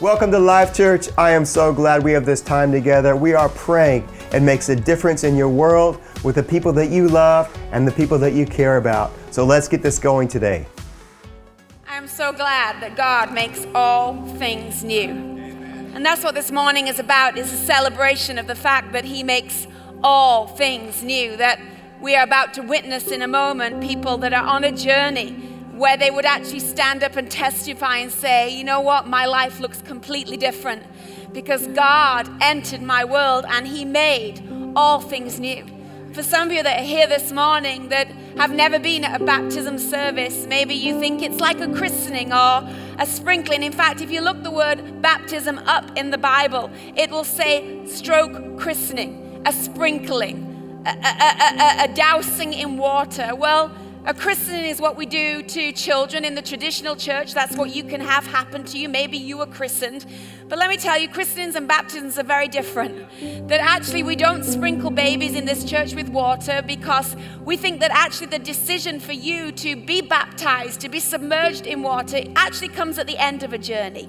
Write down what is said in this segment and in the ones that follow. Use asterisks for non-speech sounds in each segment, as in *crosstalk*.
Welcome to Life Church. I am so glad we have this time together. We are praying it makes a difference in your world with the people that you love and the people that you care about. So let's get this going today. I'm so glad that God makes all things new. And that's what this morning is about is a celebration of the fact that he makes all things new that we are about to witness in a moment people that are on a journey where they would actually stand up and testify and say, you know what, my life looks completely different because God entered my world and He made all things new. For some of you that are here this morning that have never been at a baptism service, maybe you think it's like a christening or a sprinkling. In fact, if you look the word baptism up in the Bible, it will say stroke christening, a sprinkling a, a, a, a dousing in water. Well, a christening is what we do to children in the traditional church. That's what you can have happen to you. Maybe you were christened. But let me tell you, christenings and baptisms are very different. That actually, we don't sprinkle babies in this church with water because we think that actually the decision for you to be baptized, to be submerged in water, actually comes at the end of a journey.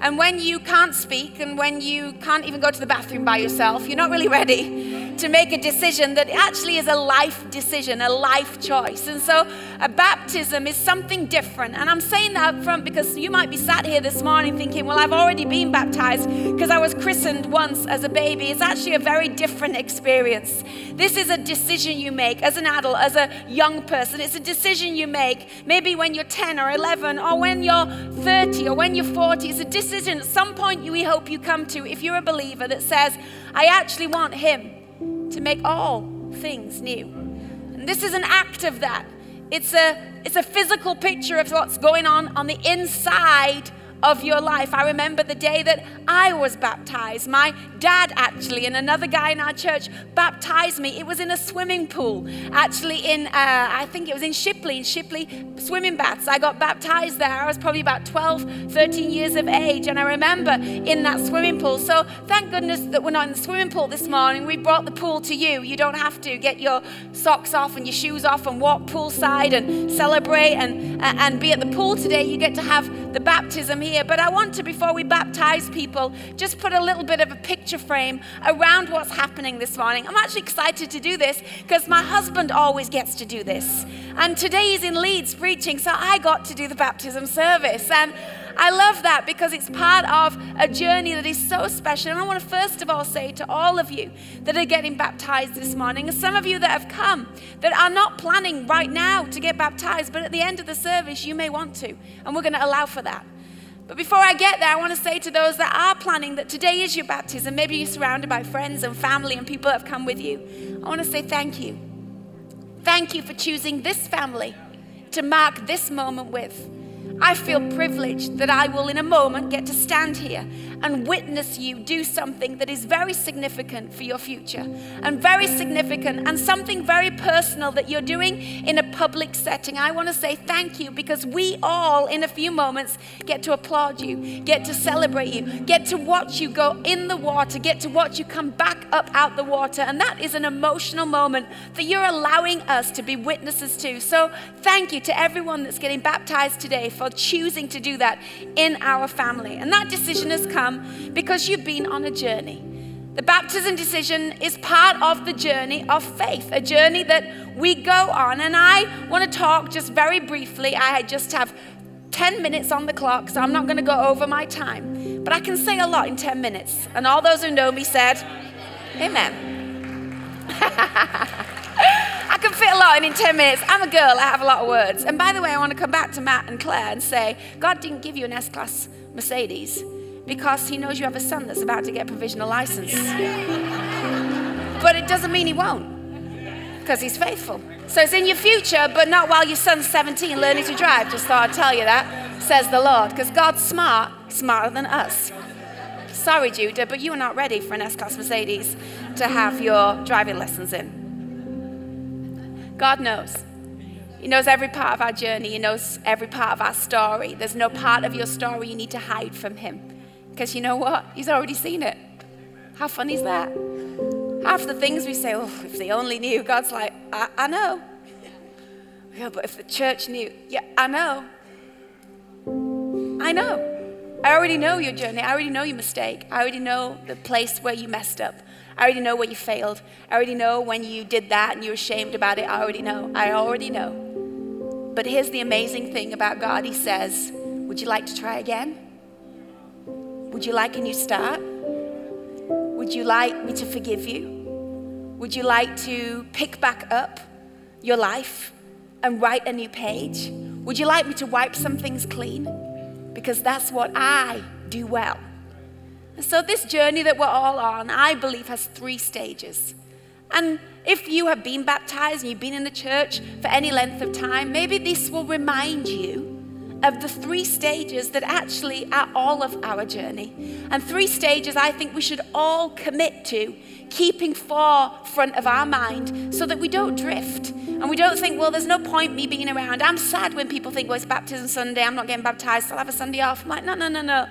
And when you can't speak and when you can't even go to the bathroom by yourself, you're not really ready to make a decision that actually is a life decision, a life choice. And so a baptism is something different. And I'm saying that up front because you might be sat here this morning thinking, well, I've already been baptized because I was christened once as a baby. It's actually a very different experience. This is a decision you make as an adult, as a young person. It's a decision you make maybe when you're 10 or 11 or when you're 30 or when you're 40. It's a decision at some point we hope you come to, if you're a believer, that says, I actually want Him to make all things new. And this is an act of that. It's a, it's a physical picture of what's going on on the inside of your life. I remember the day that I was baptized. My dad, actually, and another guy in our church baptized me. It was in a swimming pool, actually, in, uh, I think it was in Shipley, in Shipley swimming baths. I got baptized there. I was probably about 12, 13 years of age, and I remember in that swimming pool. So thank goodness that we're not in the swimming pool this morning. We brought the pool to you. You don't have to get your socks off and your shoes off and walk poolside and celebrate and, and be at the pool today. You get to have the baptism here. But I want to, before we baptize people, just put a little bit of a picture frame around what's happening this morning. I'm actually excited to do this because my husband always gets to do this. And today he's in Leeds preaching, so I got to do the baptism service. And I love that because it's part of a journey that is so special. And I want to first of all say to all of you that are getting baptized this morning, and some of you that have come that are not planning right now to get baptized, but at the end of the service, you may want to. And we're going to allow for that. But before I get there, I want to say to those that are planning that today is your baptism, maybe you're surrounded by friends and family and people that have come with you. I want to say thank you. Thank you for choosing this family to mark this moment with. I feel privileged that I will, in a moment, get to stand here and witness you do something that is very significant for your future and very significant and something very personal that you're doing in a public setting. I want to say thank you because we all, in a few moments, get to applaud you, get to celebrate you, get to watch you go in the water, get to watch you come back up out the water. And that is an emotional moment that you're allowing us to be witnesses to. So thank you to everyone that's getting baptized today for choosing to do that in our family. And that decision has come because you've been on a journey. The baptism decision is part of the journey of faith, a journey that we go on. And I want to talk just very briefly. I just have 10 minutes on the clock, so I'm not going to go over my time. But I can say a lot in 10 minutes. And all those who know me said, Amen. *laughs* I can fit a lot in in 10 minutes. I'm a girl, I have a lot of words. And by the way, I want to come back to Matt and Claire and say, God didn't give you an S Class Mercedes because He knows you have a son that's about to get provisional license. but it doesn't mean He won't because He's faithful. So it's in your future, but not while your son's 17 learning to drive. Just thought I'd tell you that, says the Lord, because God's smart, smarter than us. Sorry, Judah, but you are not ready for an S Class Mercedes to have your driving lessons in. God knows. He knows every part of our journey. He knows every part of our story. There's no part of your story you need to hide from Him. Because you know what? He's already seen it. How fun is that? Half the things we say, oh, if they only knew, God's like, I, I know. Yeah, but if the church knew, yeah, I know. I know. I already know your journey. I already know your mistake. I already know the place where you messed up. I already know where you failed. I already know when you did that and you were ashamed about it. I already know. I already know. But here's the amazing thing about God He says, Would you like to try again? Would you like a new start? Would you like me to forgive you? Would you like to pick back up your life and write a new page? Would you like me to wipe some things clean? Because that's what I do well. So, this journey that we're all on, I believe, has three stages. And if you have been baptized and you've been in the church for any length of time, maybe this will remind you of the three stages that actually are all of our journey. And three stages I think we should all commit to keeping forefront of our mind so that we don't drift and we don't think, well, there's no point me being around. I'm sad when people think, well, it's baptism Sunday, I'm not getting baptized, so I'll have a Sunday off. I'm like, no, no, no, no.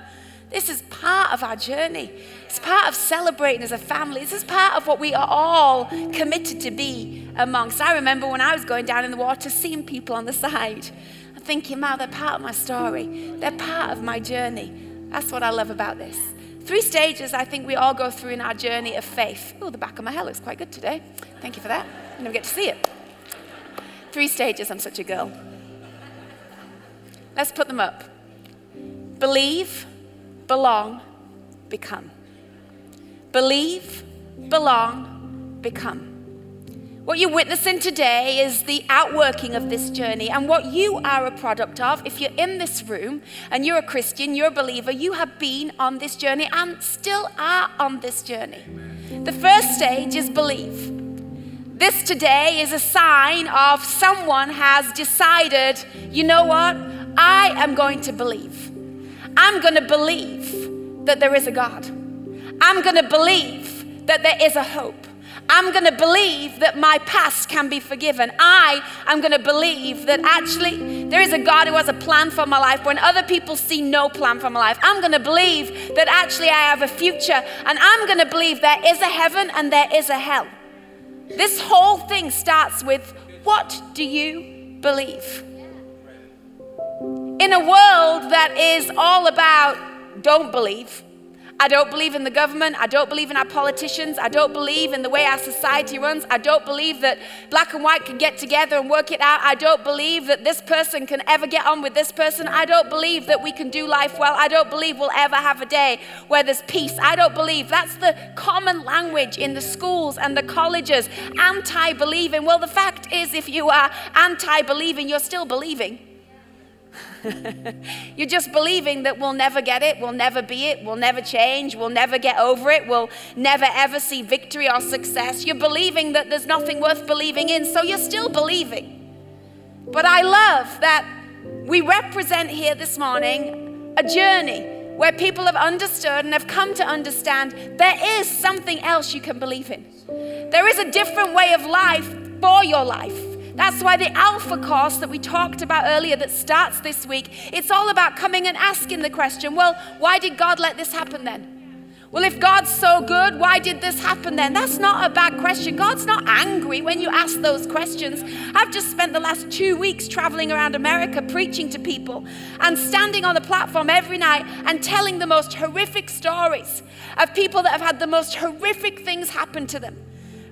This is part of our journey. It's part of celebrating as a family. This is part of what we are all committed to be amongst. I remember when I was going down in the water, seeing people on the side and thinking, wow, they're part of my story. They're part of my journey. That's what I love about this. Three stages I think we all go through in our journey of faith. Oh, the back of my hair looks quite good today. Thank you for that. You never get to see it. Three stages, I'm such a girl. Let's put them up. Believe, belong, become. Believe, belong, become. What you're witnessing today is the outworking of this journey and what you are a product of. If you're in this room and you're a Christian, you're a believer, you have been on this journey and still are on this journey. The first stage is believe. This today is a sign of someone has decided, you know what? I am going to believe. I'm going to believe that there is a God. I'm going to believe that there is a hope. I'm going to believe that my past can be forgiven. I am going to believe that actually there is a God who has a plan for my life when other people see no plan for my life. I'm going to believe that actually I have a future and I'm going to believe there is a heaven and there is a hell. This whole thing starts with what do you believe? In a world that is all about don't believe, I don't believe in the government. I don't believe in our politicians. I don't believe in the way our society runs. I don't believe that black and white can get together and work it out. I don't believe that this person can ever get on with this person. I don't believe that we can do life well. I don't believe we'll ever have a day where there's peace. I don't believe. That's the common language in the schools and the colleges. Anti believing. Well, the fact is, if you are anti believing, you're still believing. You're just believing that we'll never get it, we'll never be it, we'll never change, we'll never get over it, we'll never ever see victory or success. You're believing that there's nothing worth believing in, so you're still believing. But I love that we represent here this morning a journey where people have understood and have come to understand there is something else you can believe in. There is a different way of life for your life. That's why the Alpha course that we talked about earlier that starts this week, it's all about coming and asking the question, well, why did God let this happen then? Well, if God's so good, why did this happen then? That's not a bad question. God's not angry when you ask those questions. I've just spent the last two weeks traveling around America preaching to people and standing on the platform every night and telling the most horrific stories of people that have had the most horrific things happen to them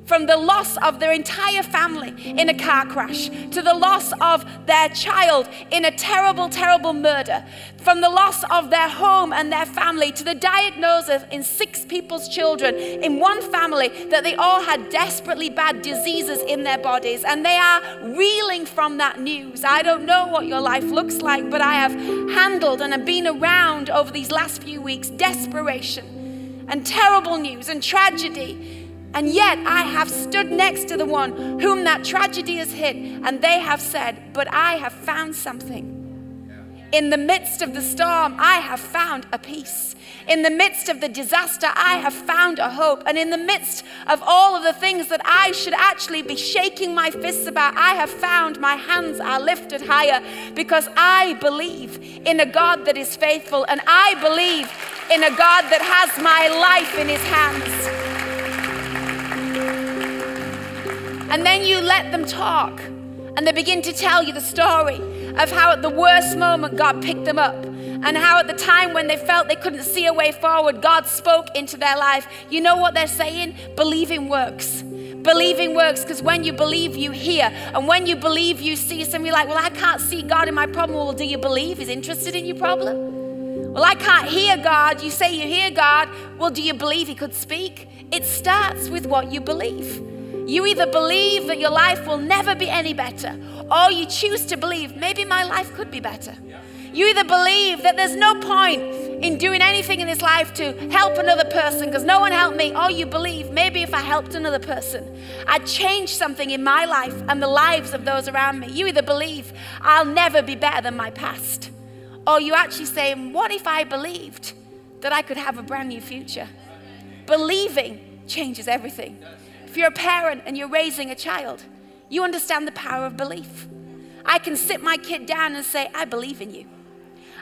from the loss of their entire family in a car crash, to the loss of their child in a terrible, terrible murder, from the loss of their home and their family, to the diagnosis in six people's children in one family that they all had desperately bad diseases in their bodies. And they are reeling from that news. I don't know what your life looks like, but I have handled and have been around over these last few weeks desperation and terrible news and tragedy and yet I have stood next to the one whom that tragedy has hit, and they have said, But I have found something. In the midst of the storm, I have found a peace. In the midst of the disaster, I have found a hope. And in the midst of all of the things that I should actually be shaking my fists about, I have found my hands are lifted higher because I believe in a God that is faithful and I believe in a God that has my life in his hands. And then you let them talk. And they begin to tell you the story of how at the worst moment God picked them up and how at the time when they felt they couldn't see a way forward, God spoke into their life. You know what they're saying? Believing works. Believing works because when you believe, you hear. And when you believe, you see. Some of you like, well, I can't see God in my problem. Well, do you believe He's interested in your problem? Well, I can't hear God. You say you hear God. Well, do you believe He could speak? It starts with what you believe. You either believe that your life will never be any better, or you choose to believe maybe my life could be better. You either believe that there's no point in doing anything in this life to help another person because no one helped me, or you believe maybe if I helped another person, I'd change something in my life and the lives of those around me. You either believe I'll never be better than my past, or you actually say, What if I believed that I could have a brand new future? Believing changes everything. If you're a parent and you're raising a child, you understand the power of belief. I can sit my kid down and say, I believe in you.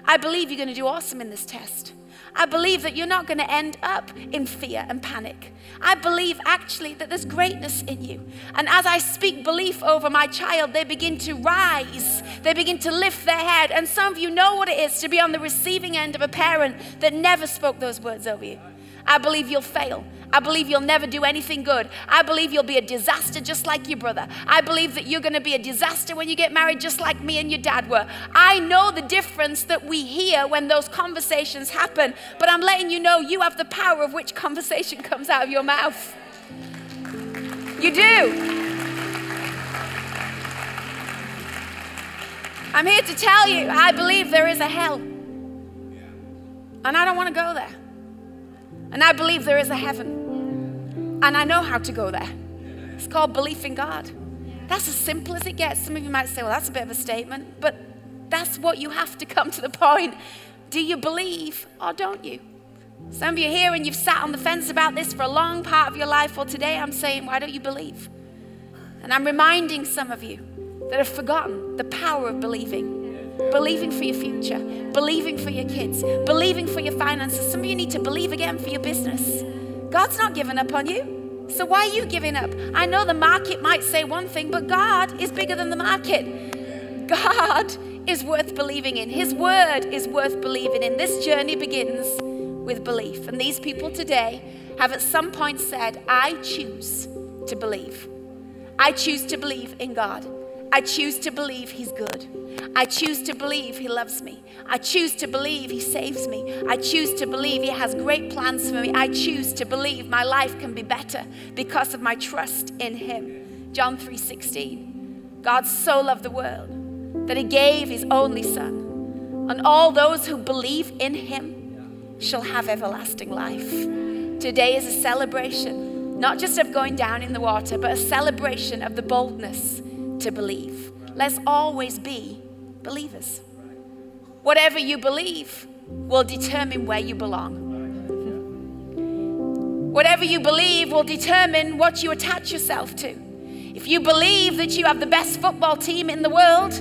I believe you're going to do awesome in this test. I believe that you're not going to end up in fear and panic. I believe actually that there's greatness in you. And as I speak belief over my child, they begin to rise. They begin to lift their head. And some of you know what it is to be on the receiving end of a parent that never spoke those words over you. I believe you'll fail. I believe you'll never do anything good. I believe you'll be a disaster just like your brother. I believe that you're going to be a disaster when you get married just like me and your dad were. I know the difference that we hear when those conversations happen, but I'm letting you know you have the power of which conversation *laughs* comes out of your mouth. You do. I'm here to tell you, I believe there is a hell. And I don't want to go there. And I believe there is a heaven. And I know how to go there. It's called belief in God. That's as simple as it gets. Some of you might say, well, that's a bit of a statement, but that's what you have to come to the point. Do you believe or don't you? Some of you here and you've sat on the fence about this for a long part of your life. Well, today I'm saying, why don't you believe? And I'm reminding some of you that have forgotten the power of believing. Believing for your future, believing for your kids, believing for your finances. Some of you need to believe again for your business. God's not giving up on you. So why are you giving up? I know the market might say one thing, but God is bigger than the market. God is worth believing in. His word is worth believing in. This journey begins with belief. And these people today have at some point said, I choose to believe. I choose to believe in God. I choose to believe He's good. I choose to believe He loves me. I choose to believe He saves me. I choose to believe He has great plans for me. I choose to believe my life can be better because of my trust in Him. John 3:16. God so loved the world that He gave His only Son, and all those who believe in Him shall have everlasting life. Today is a celebration, not just of going down in the water, but a celebration of the boldness to believe. Let's always be believers. Whatever you believe will determine where you belong. Whatever you believe will determine what you attach yourself to. If you believe that you have the best football team in the world,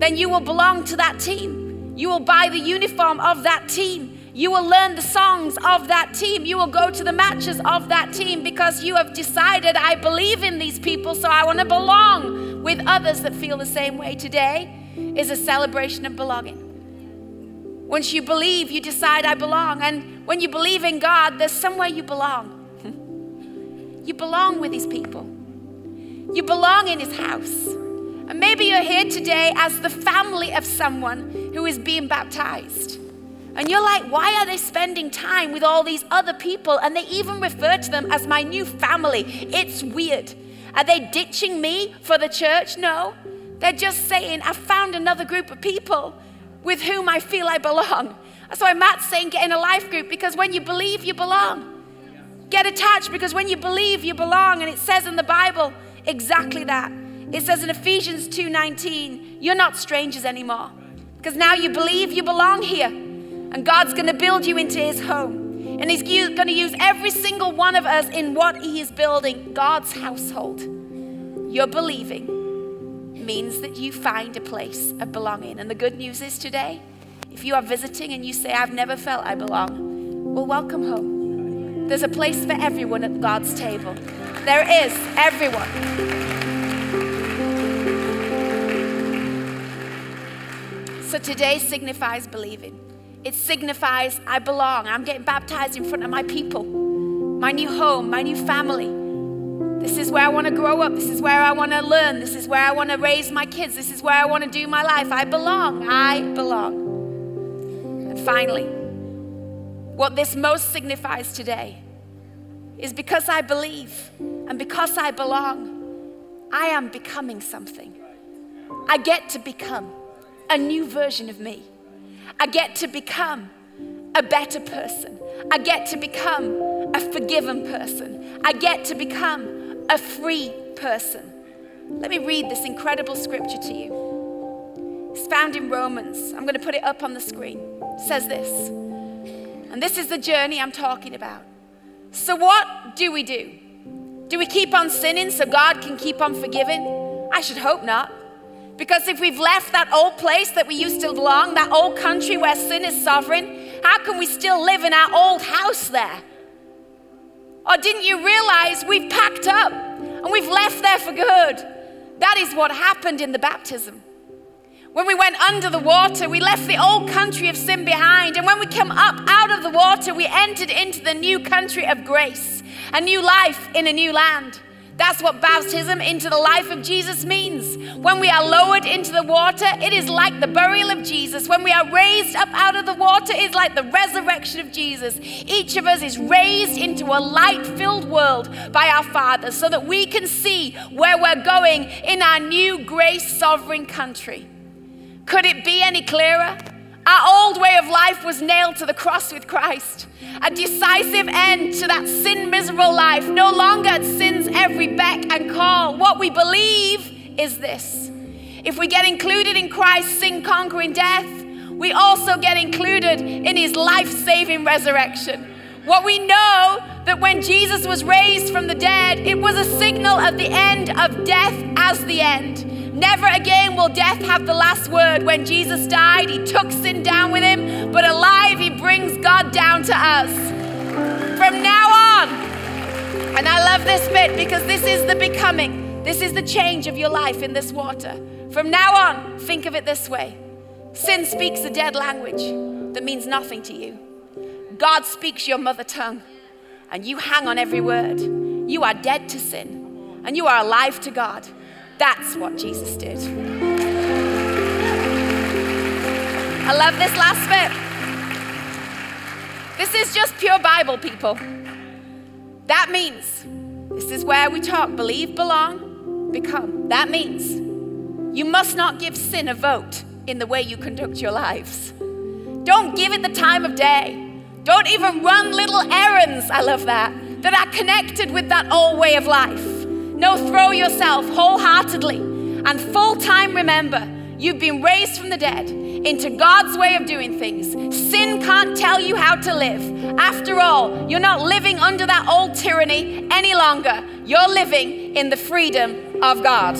then you will belong to that team. You will buy the uniform of that team. You will learn the songs of that team. You will go to the matches of that team because you have decided, I believe in these people, so I want to belong with others that feel the same way. Today is a celebration of belonging. Once you believe, you decide, I belong. And when you believe in God, there's somewhere you belong. *laughs* you belong with these people, you belong in His house. And maybe you're here today as the family of someone who is being baptized. And you're like, why are they spending time with all these other people? And they even refer to them as my new family. It's weird. Are they ditching me for the church? No. They're just saying, I found another group of people with whom I feel I belong. That's why Matt's saying get in a life group because when you believe, you belong. Get attached because when you believe, you belong. And it says in the Bible exactly that. It says in Ephesians 2:19, you're not strangers anymore. Because now you believe you belong here. And God's going to build you into his home. And he's going to use every single one of us in what he is building God's household. Your believing means that you find a place of belonging. And the good news is today, if you are visiting and you say, I've never felt I belong, well, welcome home. There's a place for everyone at God's table. There is, everyone. So today signifies believing. It signifies I belong. I'm getting baptized in front of my people, my new home, my new family. This is where I want to grow up. This is where I want to learn. This is where I want to raise my kids. This is where I want to do my life. I belong. I belong. And finally, what this most signifies today is because I believe and because I belong, I am becoming something. I get to become a new version of me. I get to become a better person. I get to become a forgiven person. I get to become a free person. Let me read this incredible scripture to you. It's found in Romans. I'm going to put it up on the screen. It says this. And this is the journey I'm talking about. So, what do we do? Do we keep on sinning so God can keep on forgiving? I should hope not. Because if we've left that old place that we used to belong, that old country where sin is sovereign, how can we still live in our old house there? Or didn't you realize we've packed up and we've left there for good? That is what happened in the baptism. When we went under the water, we left the old country of sin behind. And when we came up out of the water, we entered into the new country of grace, a new life in a new land. That's what baptism into the life of Jesus means. When we are lowered into the water, it is like the burial of Jesus. When we are raised up out of the water, it's like the resurrection of Jesus. Each of us is raised into a light filled world by our Father so that we can see where we're going in our new grace sovereign country. Could it be any clearer? Our old way of life was nailed to the cross with Christ. A decisive end to that sin miserable life, no longer at sin's every beck and call. What we believe is this if we get included in Christ's sin conquering death, we also get included in his life saving resurrection. What we know that when Jesus was raised from the dead, it was a signal of the end of death as the end. Never again will death have the last word. When Jesus died, he took sin down with him, but alive, he brings God down to us. From now on, and I love this bit because this is the becoming, this is the change of your life in this water. From now on, think of it this way sin speaks a dead language that means nothing to you. God speaks your mother tongue, and you hang on every word. You are dead to sin, and you are alive to God. That's what Jesus did. I love this last bit. This is just pure Bible, people. That means this is where we talk believe, belong, become. That means you must not give sin a vote in the way you conduct your lives. Don't give it the time of day. Don't even run little errands, I love that, that are connected with that old way of life. No, throw yourself wholeheartedly and full time remember you've been raised from the dead into God's way of doing things. Sin can't tell you how to live. After all, you're not living under that old tyranny any longer. You're living in the freedom of God.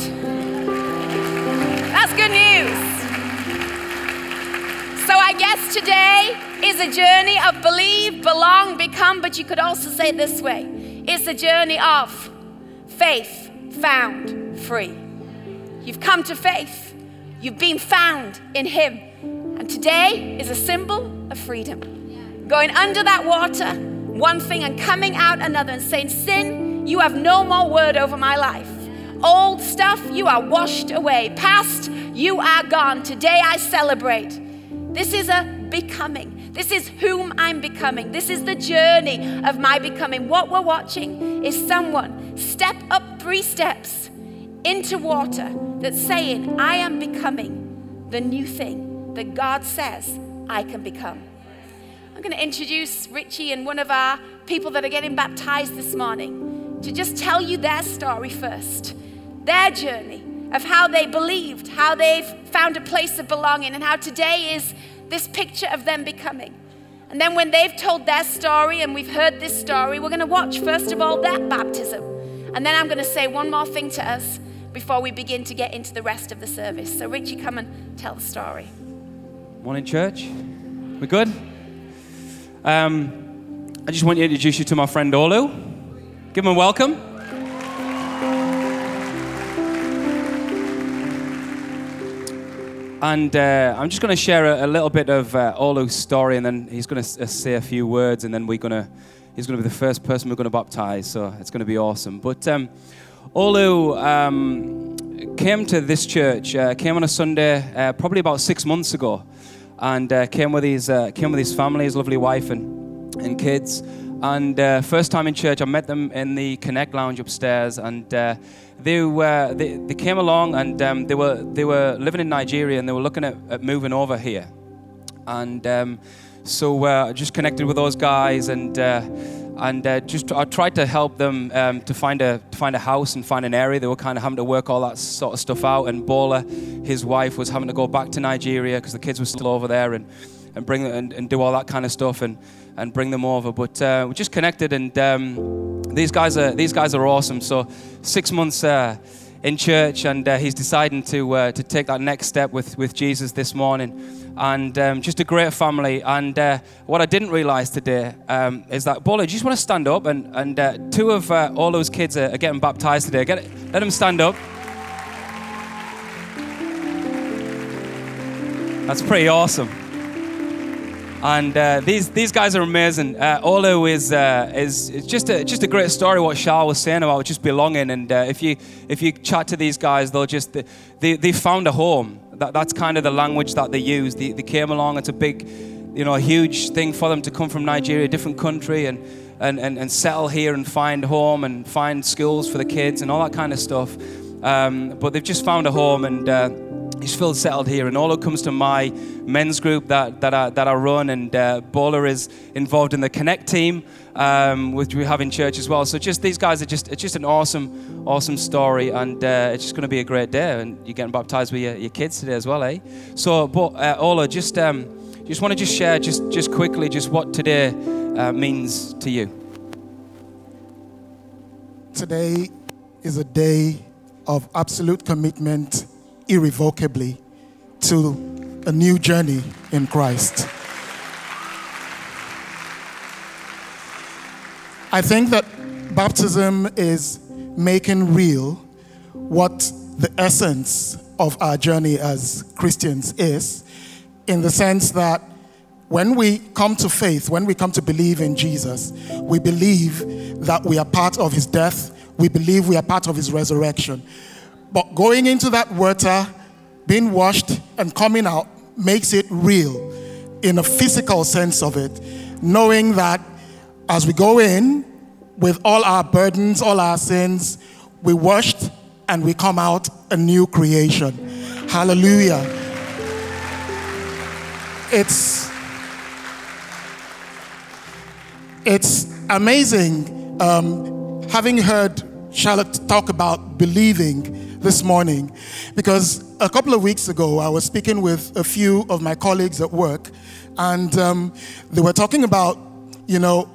That's good news. So I guess today is a journey of believe, belong, become, but you could also say it this way it's a journey of faith found free. You've come to faith, you've been found in Him. And today is a symbol of freedom. Going under that water, one thing, and coming out another, and saying, Sin, you have no more word over my life. Old stuff, you are washed away. Past, you are gone. Today I celebrate. This is a becoming. This is whom I'm becoming. This is the journey of my becoming. What we're watching is someone step up three steps into water that's saying, I am becoming the new thing that God says I can become. I'm going to introduce Richie and one of our people that are getting baptized this morning to just tell you their story first, their journey of how they believed, how they've found a place of belonging, and how today is this picture of them becoming. And then when they've told their story and we've heard this story, we're going to watch, first of all, that baptism. And then I'm going to say one more thing to us before we begin to get into the rest of the service. So, Richie, come and tell the story. Morning, church. We're good? Um, I just want to introduce you to my friend Olu. Give him a welcome. And uh, I'm just going to share a, a, little bit of uh, Olu's story, and then he's going to uh, say a few words, and then we're going to he's going to be the first person we're going to baptize. So it's going to be awesome. But um, Olu um, came to this church, uh, came on a Sunday, uh, probably about six months ago, and uh, came with his came with his family, his lovely wife and and kids. And uh, first time in church, I met them in the Connect Lounge upstairs, and uh, they, were, they, they came along and um, they, were, they were living in Nigeria and they were looking at, at moving over here. And um, so uh, I just connected with those guys and uh, and uh, just I tried to help them um, to find a to find a house and find an area. They were kind of having to work all that sort of stuff out. And Bola, his wife, was having to go back to Nigeria because the kids were still over there and and bring and, and do all that kind of stuff and and bring them over. But uh, we just connected, and um, these guys are these guys are awesome. So six months. Uh, in church, and uh, he's deciding to uh, to take that next step with, with Jesus this morning, and um, just a great family. And uh, what I didn't realize today um, is that Bola, do you just want to stand up? And and uh, two of all those kids are, are, getting baptized today. Get let them stand up. That's pretty awesome. And uh, these these guys are amazing. Uh, Olu is uh, is just a just a great story. What Shah was saying about just belonging, and uh, if you if you chat to these guys, they'll just they they found a home. That that's kind of the language that they use. They, they came along. It's a big, you know, huge thing for them to come from Nigeria, a different country, and and and, and settle here and find home and find schools for the kids and all that kind of stuff. Um, but they've just found a home and he's feel settled here. And all it comes to my men's group that, that, I, that I run, and uh, Bola is involved in the Connect team, um, which we have in church as well. So just these guys are just, it's just an awesome, awesome story, and uh, it's just going to be a great day. And you're getting baptized with your, your kids today as well, eh? So, but uh, Ola, just, um, just want to just share just, just quickly just what today uh, means to you. Today is a day of absolute commitment irrevocably to a new journey in Christ. I think that baptism is making real what the essence of our journey as Christians is, in the sense that when we come to faith, when we come to believe in Jesus, we believe that we are part of his death, we believe we are part of his resurrection. But going into that water, being washed, and coming out makes it real in a physical sense of it, knowing that as we go in with all our burdens, all our sins, we washed and we come out a new creation. Hallelujah. It's it's amazing um, having heard Charlotte talk about believing this morning because a couple of weeks ago I was speaking with a few of my colleagues at work, and um, they were talking about, you know,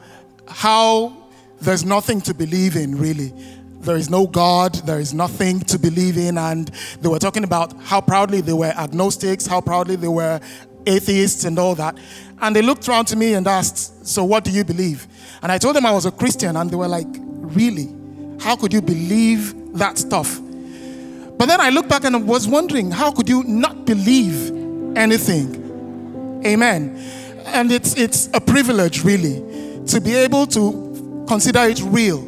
how there's nothing to believe in really. There is no God, there is nothing to believe in, and they were talking about how proudly they were agnostics, how proudly they were atheists, and all that. And they looked around to me and asked, So, what do you believe? And I told them I was a Christian, and they were like, Really? How could you believe that stuff? But then I look back and was wondering, how could you not believe anything? Amen. And it's, it's a privilege, really, to be able to consider it real.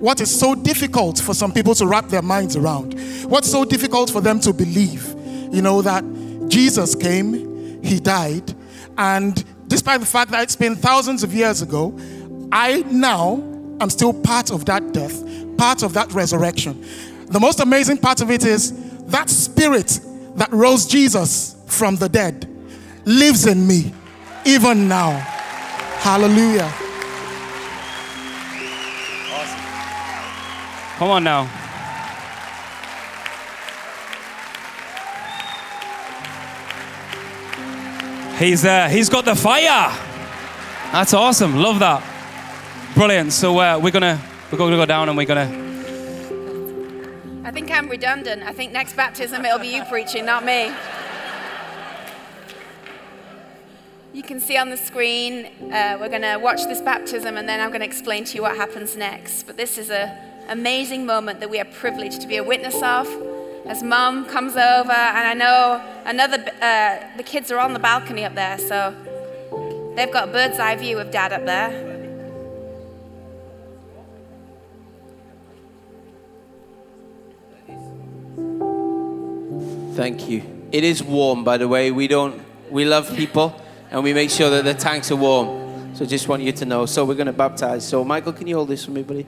What is so difficult for some people to wrap their minds around? What's so difficult for them to believe? You know, that Jesus came, He died, and despite the fact that it's been thousands of years ago, I now am still part of that death, part of that resurrection. The most amazing part of it is that spirit that rose Jesus from the dead lives in me even now. Hallelujah. Awesome. Come on now. He's uh, he's got the fire. That's awesome. Love that. Brilliant. So uh, we're gonna we're gonna go down and we're gonna I think I'm redundant. I think next baptism it'll be you preaching, not me. You can see on the screen, uh, we're going to watch this baptism and then I'm going to explain to you what happens next. But this is an amazing moment that we are privileged to be a witness of. As mom comes over, and I know another, uh, the kids are on the balcony up there, so they've got a bird's eye view of dad up there. Thank you. It is warm, by the way. We don't, we love people and we make sure that the tanks are warm. So just want you to know. So we're going to baptize. So Michael, can you hold this for me, buddy?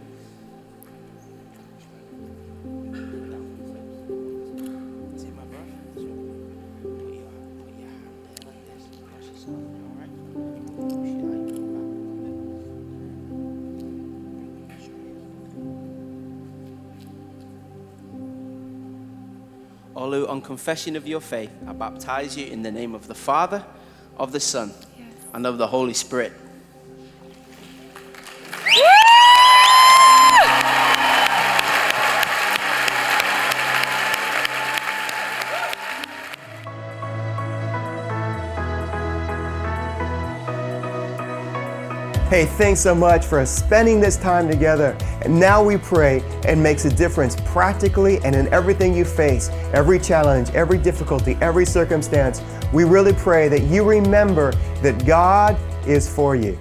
Olu, on confession of your faith, I baptize you in the name of the Father, of the Son, Yes. and of the Holy Spirit. Hey, thanks so much for spending this time together. And now we pray and makes a difference practically and in everything you face, every challenge, every difficulty, every circumstance. We really pray that you remember that God is for you.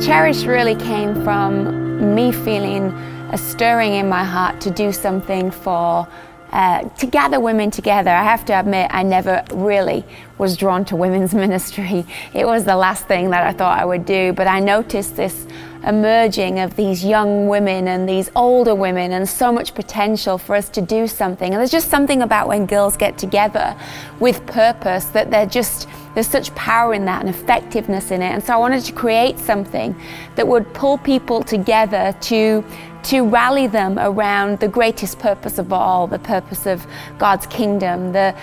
Cherish really came from me feeling a stirring in my heart to do something for, uh, to gather women together. I have to admit, I never really was drawn to women's *laughs* ministry. It was the last thing that I thought I would do, but I noticed this emerging of these young women and these older women and so much potential for us to do something. And there's just something about when girls get together with purpose that they're just there's such power in that and effectiveness in it. And so I wanted to create something that would pull people together to to rally them around the greatest purpose of all, the purpose of God's kingdom, the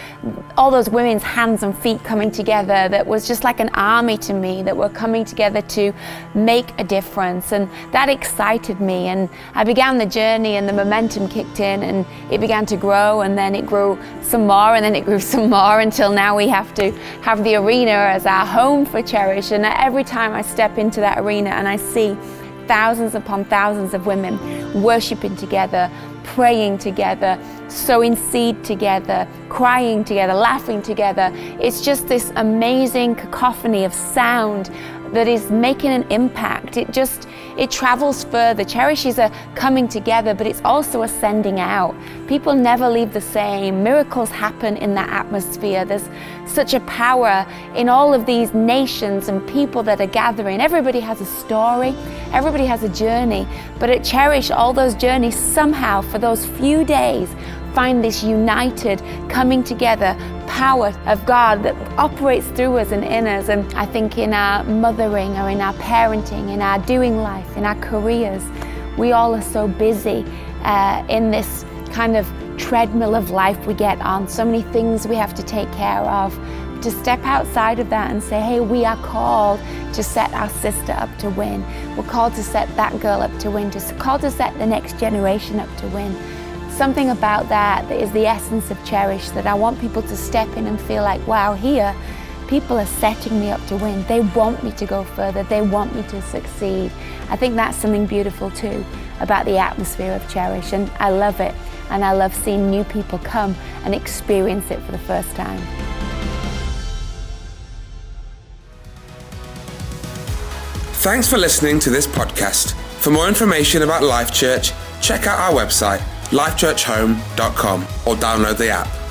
all those women's hands and feet coming together that was just like an army to me that were coming together to make a difference. And that excited me. And I began the journey and the momentum kicked in and it began to grow and then it grew some more and then it grew *laughs* some more until now we have to have the arena as our home for Cherish. And every time I step into that arena and I see thousands upon thousands of women worshiping together, praying together, sowing seed together, crying together, laughing together. It's just this amazing cacophony of sound that is making an impact. It just it travels further. Cherish is a coming together, but it's also a sending out. People never leave the same. Miracles happen in that atmosphere. There's such a power in all of these nations and people that are gathering. Everybody has a story, everybody has a journey, but at Cherish, all those journeys somehow for those few days find this united coming together power of God that operates through us and in us. And I think in our mothering or in our parenting, in our doing life, in our careers, we all are so busy uh, in this kind of treadmill of life we get on, so many things we have to take care of. To step outside of that and say, hey, we are called to set our sister up to win. We're called to set that girl up to win, to called to set the next generation up to win something about that that is the essence of Cherish that I want people to step in and feel like, wow, here people are setting me up to win. They want me to go further, they want me to succeed. I think that's something beautiful too about the atmosphere of Cherish, and I love it. And I love seeing new people come and experience it for the first time. Thanks for listening to this podcast. For more information about Life Church, check out our website, lifechurchhome.com, or download the app.